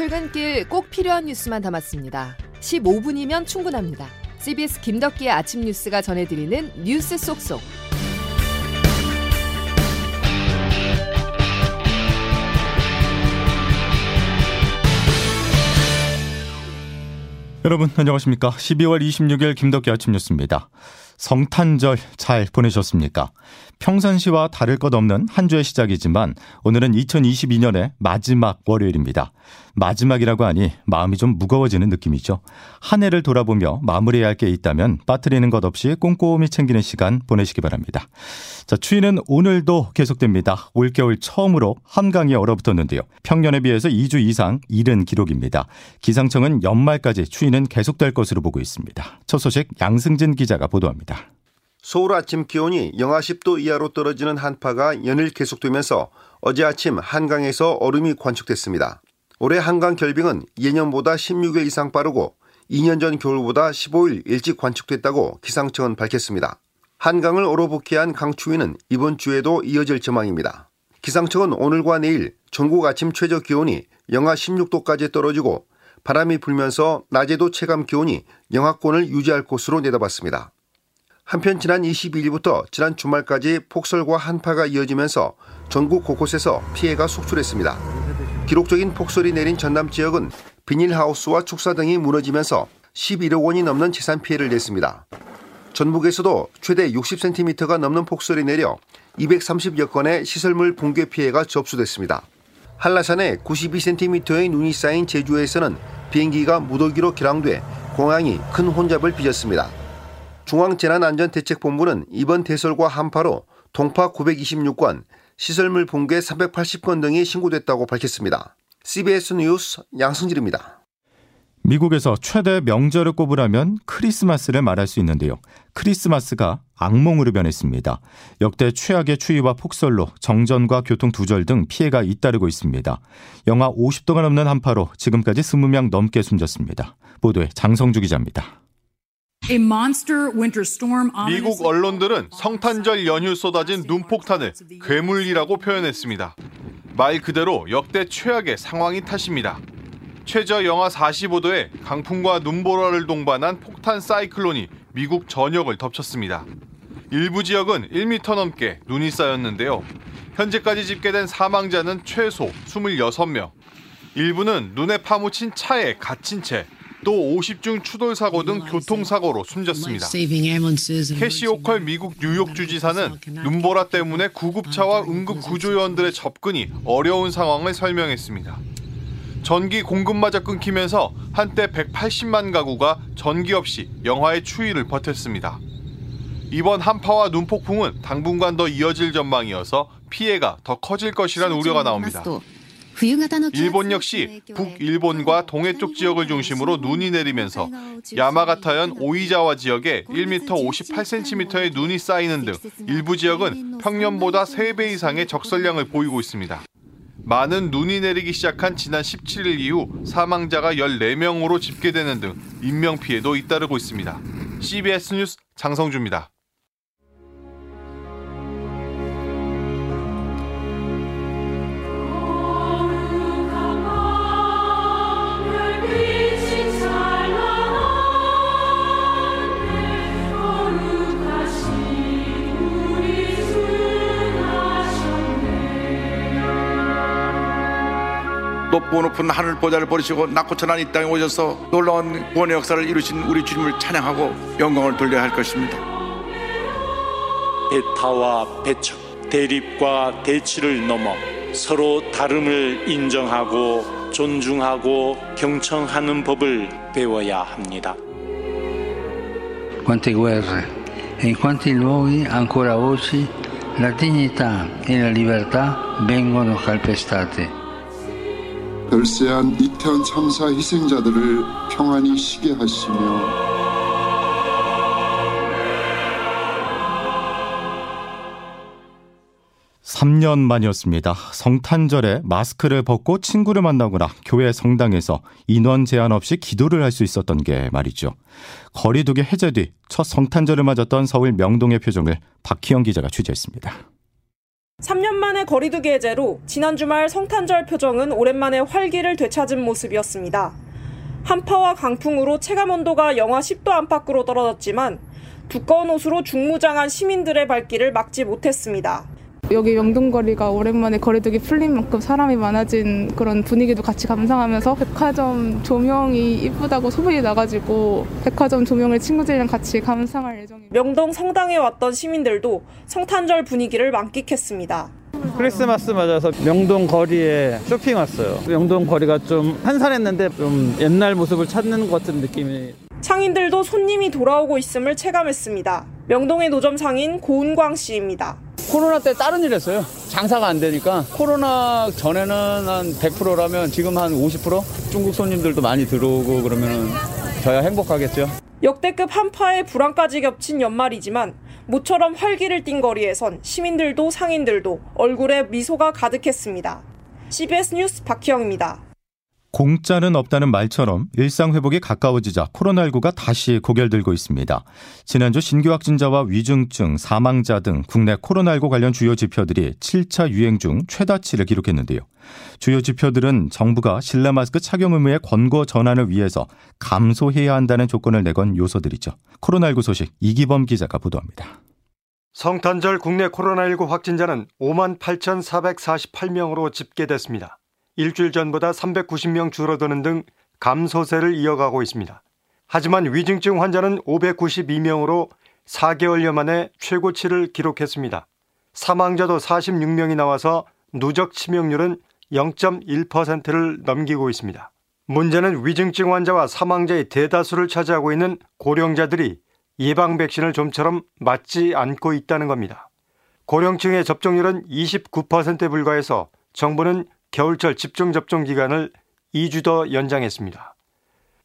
출근길 꼭 필요한 뉴스만 담았습니다. 15분이면 충분합니다. CBS 김덕기의 아침 뉴스가 전해드리는 뉴스 속속. 여러분 안녕하십니까? 12월 26일 김덕기 아침 뉴스입니다. 성탄절 잘 보내셨습니까? 평상시와 다를 것 없는 한 주의 시작이지만 오늘은 2022년의 마지막 월요일입니다. 마지막이라고 하니 마음이 좀 무거워지는 느낌이죠. 한 해를 돌아보며 마무리해야 할 게 있다면 빠뜨리는 것 없이 꼼꼼히 챙기는 시간 보내시기 바랍니다. 자, 추위는 오늘도 계속됩니다. 올겨울 처음으로 한강이 얼어붙었는데요. 평년에 비해서 2주 이상 이른 기록입니다. 기상청은 연말까지 추위는 계속될 것으로 보고 있습니다. 첫 소식 양승진 기자가 보도합니다. 서울 아침 기온이 영하 10도 이하로 떨어지는 한파가 연일 계속되면서 어제 아침 한강에서 얼음이 관측됐습니다. 올해 한강 결빙은 예년보다 16일 이상 빠르고 2년 전 겨울보다 15일 일찍 관측됐다고 기상청은 밝혔습니다. 한강을 얼어붙게 한 강추위는 이번 주에도 이어질 전망입니다. 기상청은 오늘과 내일 전국 아침 최저 기온이 영하 16도까지 떨어지고 바람이 불면서 낮에도 체감 기온이 영하권을 유지할 것으로 내다봤습니다. 한편 지난 22일부터 지난 주말까지 폭설과 한파가 이어지면서 전국 곳곳에서 피해가 속출했습니다. 기록적인 폭설이 내린 전남 지역은 비닐하우스와 축사 등이 무너지면서 11억 원이 넘는 재산 피해를 냈습니다. 전북에서도 최대 60cm가 넘는 폭설이 내려 230여 건의 시설물 붕괴 피해가 접수됐습니다. 한라산에 92cm의 눈이 쌓인 제주에서는 비행기가 무더기로 결항돼 공항이 큰 혼잡을 빚었습니다. 중앙재난안전대책본부는 이번 대설과 한파로 동파 926건, 시설물 붕괴 380건 등이 신고됐다고 밝혔습니다. CBS 뉴스 양승길입니다. 미국에서 최대 명절을 꼽으라면 크리스마스를 말할 수 있는데요. 크리스마스가 악몽으로 변했습니다. 역대 최악의 추위와 폭설로 정전과 교통 두절 등 피해가 잇따르고 있습니다. 영하 50도가 넘는 한파로 지금까지 20명 넘게 숨졌습니다. 보도에 장성주 기자입니다. 미국 언론들은 성탄절 연휴 쏟아진 눈폭탄을 괴물이라고 표현했습니다. 말 그대로 역대 최악의 상황이 탓입니다. 최저 영하 45도에 강풍과 눈보라를 동반한 폭탄 사이클론이 미국 전역을 덮쳤습니다. 일부 지역은 1m 넘게 눈이 쌓였는데요. 현재까지 집계된 사망자는 최소 26명. 일부는 눈에 파묻힌 차에 갇힌 채 또 50중 추돌 사고 등 교통사고로 숨졌습니다. 캐시 호컬 미국 뉴욕 주지사는 눈보라 때문에 구급차와 응급 구조요원들의 접근이 어려운 상황을 설명했습니다. 전기 공급마저 끊기면서 한때 180만 가구가 전기 없이 영하의 추위를 버텼습니다. 이번 한파와 눈폭풍은 당분간 더 이어질 전망이어서 피해가 더 커질 것이란 우려가 나옵니다. 일본 역시 북일본과 동해 쪽 지역을 중심으로 눈이 내리면서 야마가타현 오이자와 지역에 1m 58cm의 눈이 쌓이는 등 일부 지역은 평년보다 3배 이상의 적설량을 보이고 있습니다. 많은 눈이 내리기 시작한 지난 17일 이후 사망자가 14명으로 집계되는 등 인명피해도 잇따르고 있습니다. CBS 뉴스 장성주입니다. 높고 높은 하늘 보좌를 버리시고 낮고 천한 이 땅에 오셔서 놀라운 구원의 역사를 이루신 우리 주님을 찬양하고 영광을 돌려야 할 것입니다. 배타와 배척, 대립과 대치를 넘어 서로 다름을 인정하고 존중하고 경청하는 법을 배워야 합니다. Quante guerre e in quanti luoghi ancora oggi la dignità e la libertà vengono calpestate. 별세한 이태원 참사 희생자들을 평안히 쉬게 하시며 3년 만이었습니다. 성탄절에 마스크를 벗고 친구를 만나거나 교회 성당에서 인원 제한 없이 기도를 할 수 있었던 게 말이죠. 거리두기 해제 뒤 첫 성탄절을 맞았던 서울 명동의 표정을 박희영 기자가 취재했습니다. 3년 만에 거리두기 해제로 지난 주말 성탄절 표정은 오랜만에 활기를 되찾은 모습이었습니다. 한파와 강풍으로 체감 온도가 영하 10도 안팎으로 떨어졌지만 두꺼운 옷으로 중무장한 시민들의 발길을 막지 못했습니다. 여기 명동거리가 오랜만에 거리두기 풀린 만큼 사람이 많아진 그런 분위기도 같이 감상하면서 백화점 조명이 이쁘다고 소문이 나가지고 백화점 조명을 친구들이랑 같이 감상할 예정입니다. 명동 성당에 왔던 시민들도 성탄절 분위기를 만끽했습니다. 크리스마스 맞아서 명동 거리에 쇼핑 왔어요. 명동 거리가 좀 한산했는데 좀 옛날 모습을 찾는 것 같은 느낌이. 상인들도 손님이 돌아오고 있음을 체감했습니다. 명동의 노점 상인 고은광 씨입니다. 코로나 때 다른 일 했어요. 장사가 안 되니까 코로나 전에는 한 100%라면 지금 한 50% 중국 손님들도 많이 들어오고 그러면 저야 행복하겠죠. 역대급 한파에 불안까지 겹친 연말이지만 모처럼 활기를 띈 거리에선 시민들도 상인들도 얼굴에 미소가 가득했습니다. CBS 뉴스 박희영입니다. 공짜는 없다는 말처럼 일상 회복이 가까워지자 코로나19가 다시 고결들고 있습니다. 지난주 신규 확진자와 위중증, 사망자 등 국내 코로나19 관련 주요 지표들이 7차 유행 중 최다치를 기록했는데요. 주요 지표들은 정부가 실내 마스크 착용 의무의 권고 전환을 위해서 감소해야 한다는 조건을 내건 요소들이죠. 코로나19 소식 이기범 기자가 보도합니다. 성탄절 국내 코로나19 확진자는 5만 8,448명으로 집계됐습니다. 일주일 전보다 390명 줄어드는 등 감소세를 이어가고 있습니다. 하지만 위중증 환자는 592명으로 4개월여 만에 최고치를 기록했습니다. 사망자도 46명이 나와서 누적 치명률은 0.1%를 넘기고 있습니다. 문제는 위중증 환자와 사망자의 대다수를 차지하고 있는 고령자들이 예방 백신을 좀처럼 맞지 않고 있다는 겁니다. 고령층의 접종률은 29%에 불과해서 정부는 겨울철 집중 접종 기간을 2주 더 연장했습니다.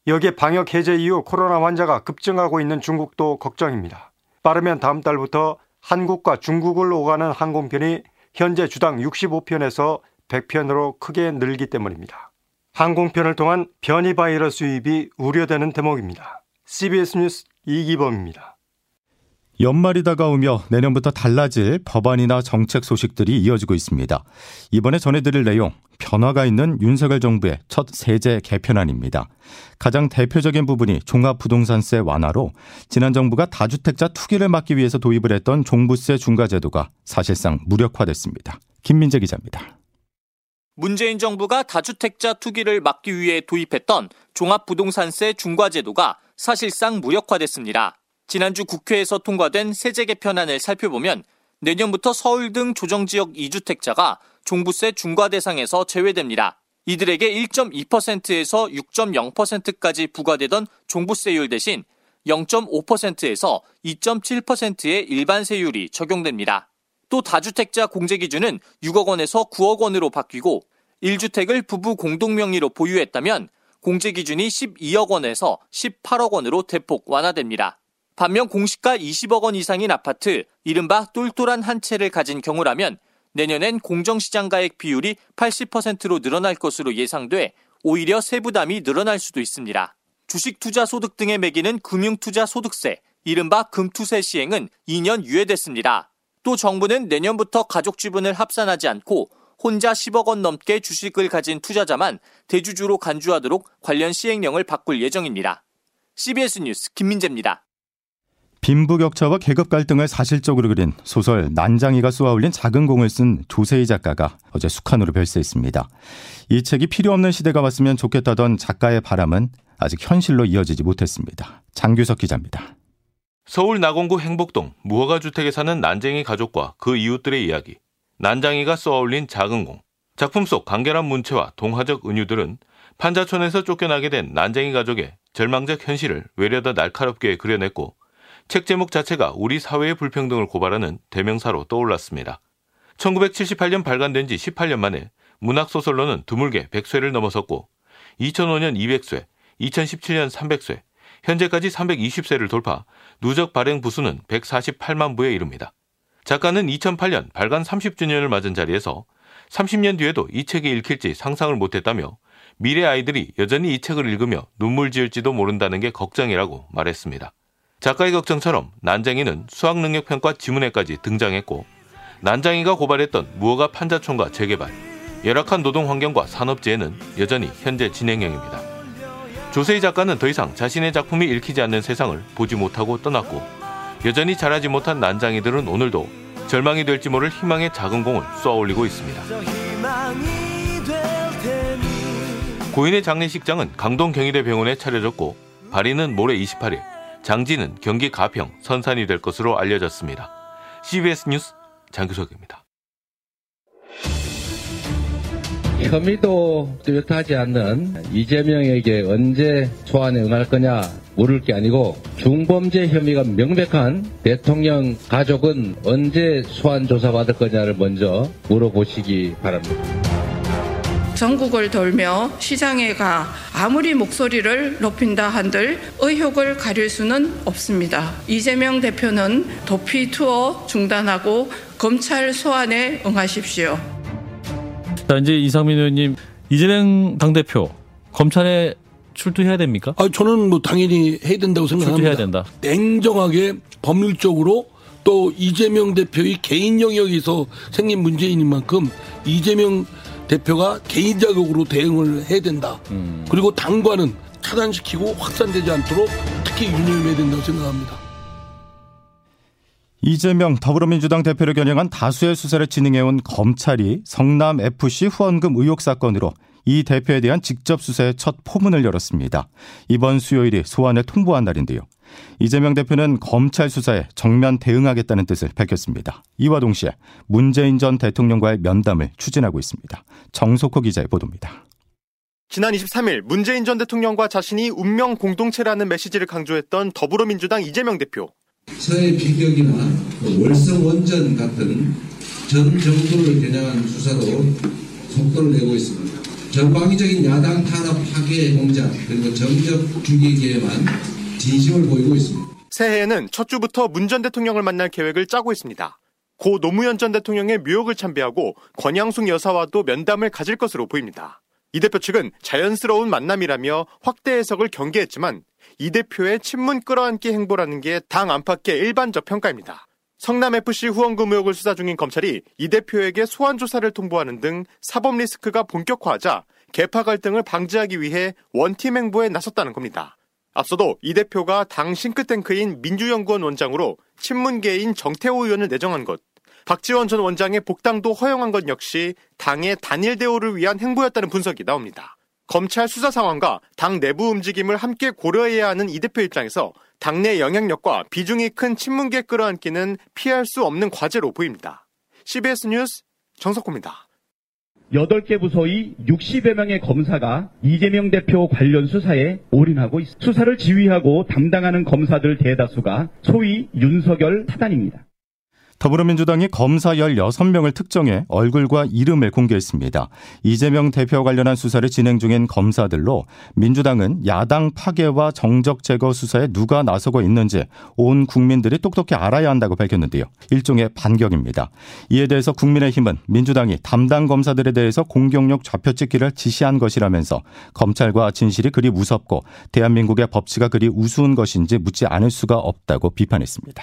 여기에 방역 해제 이후 코로나 환자가 급증하고 있는 중국도 걱정입니다. 빠르면 다음 달부터 한국과 중국을 오가는 항공편이 현재 주당 65편에서 100편으로 크게 늘기 때문입니다. 항공편을 통한 변이 바이러스 유입이 우려되는 대목입니다. CBS 뉴스 이기범입니다. 연말이 다가오며 내년부터 달라질 법안이나 정책 소식들이 이어지고 있습니다. 이번에 전해드릴 내용, 변화가 있는 윤석열 정부의 첫 세제 개편안입니다. 가장 대표적인 부분이 종합부동산세 완화로 지난 정부가 다주택자 투기를 막기 위해서 도입을 했던 종부세 중과제도가 사실상 무력화됐습니다. 김민재 기자입니다. 문재인 정부가 다주택자 투기를 막기 위해 도입했던 종합부동산세 중과제도가 사실상 무력화됐습니다. 지난주 국회에서 통과된 세제 개편안을 살펴보면 내년부터 서울 등 조정지역 2주택자가 종부세 중과 대상에서 제외됩니다. 이들에게 1.2%에서 6.0%까지 부과되던 종부세율 대신 0.5%에서 2.7%의 일반세율이 적용됩니다. 또 다주택자 공제 기준은 6억 원에서 9억 원으로 바뀌고 1주택을 부부 공동 명의로 보유했다면 공제 기준이 12억 원에서 18억 원으로 대폭 완화됩니다. 반면 공시가 20억 원 이상인 아파트, 이른바 똘똘한 한 채를 가진 경우라면 내년엔 공정시장 가액 비율이 80%로 늘어날 것으로 예상돼 오히려 세부담이 늘어날 수도 있습니다. 주식 투자 소득 등에 매기는 금융 투자 소득세, 이른바 금투세 시행은 2년 유예됐습니다. 또 정부는 내년부터 가족 지분을 합산하지 않고 혼자 10억 원 넘게 주식을 가진 투자자만 대주주로 간주하도록 관련 시행령을 바꿀 예정입니다. CBS 뉴스 김민재입니다. 빈부격차와 계급 갈등을 사실적으로 그린 소설 난장이가 쏘아올린 작은 공을 쓴 조세희 작가가 어제 숙한으로 별세했습니다. 이 책이 필요 없는 시대가 왔으면 좋겠다던 작가의 바람은 아직 현실로 이어지지 못했습니다. 장규석 기자입니다. 서울 나공구 행복동 무허가 주택에 사는 난쟁이 가족과 그 이웃들의 이야기. 난장이가 쏘아올린 작은 공. 작품 속 간결한 문체와 동화적 은유들은 판자촌에서 쫓겨나게 된 난쟁이 가족의 절망적 현실을 외려 더 날카롭게 그려냈고 책 제목 자체가 우리 사회의 불평등을 고발하는 대명사로 떠올랐습니다. 1978년 발간된 지 18년 만에 문학소설로는 드물게 100쇄를 넘어섰고 2005년 200쇄, 2017년 300쇄, 현재까지 320쇄를 돌파, 누적 발행 부수는 148만 부에 이릅니다. 작가는 2008년 발간 30주년을 맞은 자리에서 30년 뒤에도 이 책이 읽힐지 상상을 못했다며 미래 아이들이 여전히 이 책을 읽으며 눈물 지을지도 모른다는 게 걱정이라고 말했습니다. 작가의 걱정처럼 난쟁이는 수학능력평가 지문에까지 등장했고 난장이가 고발했던 무허가 판자촌과 재개발, 열악한 노동 환경과 산업재해는 여전히 현재 진행형입니다. 조세희 작가는 더 이상 자신의 작품이 읽히지 않는 세상을 보지 못하고 떠났고 여전히 자라지 못한 난장이들은 오늘도 절망이 될지 모를 희망의 작은 공을 쏘아 올리고 있습니다. 고인의 장례식장은 강동 경희대 병원에 차려졌고 발인은 모레 28일, 장지는 경기 가평, 선산이 될 것으로 알려졌습니다. CBS 뉴스 장규석입니다. 혐의도 뚜렷하지 않는 이재명에게 언제 소환에 응할 거냐 물을 게 아니고 중범죄 혐의가 명백한 대통령 가족은 언제 소환 조사받을 거냐를 먼저 물어보시기 바랍니다. 전국을 돌며 시장에 가 아무리 목소리를 높인다 한들 의혹을 가릴 수는 없습니다. 이재명 대표는 도피 투어 중단하고 검찰 소환에 응하십시오. 자, 이제 이상민 의원님, 이재명 당대표, 검찰에 출두해야 됩니까? 아, 저는 뭐 당연히 해야 된다고 생각합니다. 출두해야 된다. 냉정하게 법률적으로 또 이재명 대표의 개인 영역에서 생긴 문제인 만큼 이재명 대표가 개인 자격으로 대응을 해야 된다. 음. 그리고 당과는 차단시키고 확산되지 않도록 특히 유념해야 된다고 생각합니다. 이재명 더불어민주당 대표를 겨냥한 다수의 수사를 진행해온 검찰이 성남 FC 후원금 의혹 사건으로 이 대표에 대한 직접 수사의 첫 포문을 열었습니다. 이번 수요일이 소환을 통보한 날인데요. 이재명 대표는 검찰 수사에 정면 대응하겠다는 뜻을 밝혔습니다. 이와 동시에 문재인 전 대통령과의 면담을 추진하고 있습니다. 정석호 기자의 보도입니다. 지난 23일 문재인 전 대통령과 자신이 운명 공동체라는 메시지를 강조했던 더불어민주당 이재명 대표. 서해 비격이나 월성 원전 같은 전 정부를 겨냥한 수사로 속도를 내고 있습니다. 전방위적인 야당 탄압 파괴 공작 그리고 정적 주기계에만 진심을 보이고 있습니다. 새해에는 첫 주부터 문 전 대통령을 만날 계획을 짜고 있습니다. 고 노무현 전 대통령의 묘역을 참배하고 권양숙 여사와도 면담을 가질 것으로 보입니다. 이 대표 측은 자연스러운 만남이라며 확대 해석을 경계했지만 이 대표의 친문 끌어안기 행보라는 게 당 안팎의 일반적 평가입니다. 성남FC 후원금 의혹을 수사 중인 검찰이 이 대표에게 소환 조사를 통보하는 등 사법 리스크가 본격화하자 개파 갈등을 방지하기 위해 원팀 행보에 나섰다는 겁니다. 앞서도 이 대표가 당 싱크탱크인 민주연구원 원장으로 친문계인 정태호 의원을 내정한 것, 박지원 전 원장의 복당도 허용한 것 역시 당의 단일 대우를 위한 행보였다는 분석이 나옵니다. 검찰 수사 상황과 당 내부 움직임을 함께 고려해야 하는 이 대표 입장에서 당내 영향력과 비중이 큰 친문계 끌어안기는 피할 수 없는 과제로 보입니다. CBS 뉴스 정석호입니다. 8개 부서의 60여 명의 검사가 이재명 대표 관련 수사에 올인하고 있습니다. 수사를 지휘하고 담당하는 검사들 대다수가 소위 윤석열 사단입니다. 더불어민주당이 검사 16명을 특정해 얼굴과 이름을 공개했습니다. 이재명 대표 관련한 수사를 진행 중인 검사들로 민주당은 야당 파괴와 정적 제거 수사에 누가 나서고 있는지 온 국민들이 똑똑히 알아야 한다고 밝혔는데요. 일종의 반격입니다. 이에 대해서 국민의힘은 민주당이 담당 검사들에 대해서 공격력 좌표찍기를 지시한 것이라면서 검찰과 진실이 그리 무섭고 대한민국의 법치가 그리 우스운 것인지 묻지 않을 수가 없다고 비판했습니다.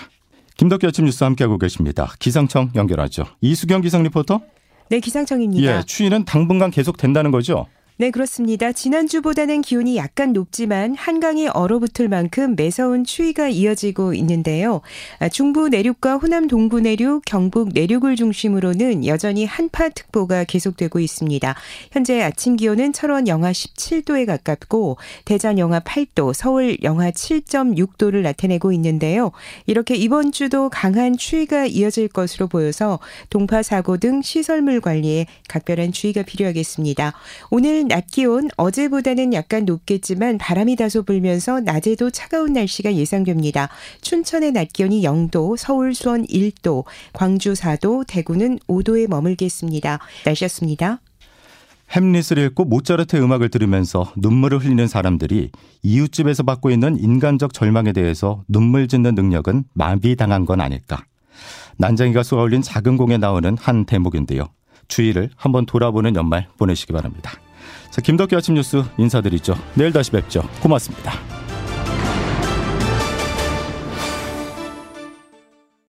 김덕기 아침 뉴스 함께하고 계십니다. 기상청 연결하죠. 이수경 기상 리포터. 네, 기상청입니다. 예, 추위는 당분간 계속 된다는 거죠? 네, 그렇습니다. 지난주보다는 기온이 약간 높지만 한강이 얼어붙을 만큼 매서운 추위가 이어지고 있는데요. 아, 중부 내륙과 호남 동부 내륙, 경북 내륙을 중심으로는 여전히 한파특보가 계속되고 있습니다. 현재 아침 기온은 철원 영하 17도에 가깝고 대전 영하 8도, 서울 영하 7.6도를 나타내고 있는데요. 이렇게 이번 주도 강한 추위가 이어질 것으로 보여서 동파 사고 등 시설물 관리에 각별한 주의가 필요하겠습니다. 오늘 낮 기온 어제보다는 약간 높겠지만 바람이 다소 불면서 낮에도 차가운 날씨가 예상됩니다. 춘천의 낮 기온이 0도, 서울 수원 1도, 광주 4도, 대구는 5도에 머물겠습니다. 날씨였습니다. 햄릿을 읽고 모차르트의 음악을 들으면서 눈물을 흘리는 사람들이 이웃집에서 받고 있는 인간적 절망에 대해서 눈물 짓는 능력은 마비당한 건 아닐까. 난장이가 쏘아올린 작은 공에 나오는 한 대목인데요. 주의를 한번 돌아보는 연말 보내시기 바랍니다. 자, 김덕기 아침 뉴스 인사드리죠. 내일 다시 뵙죠. 고맙습니다.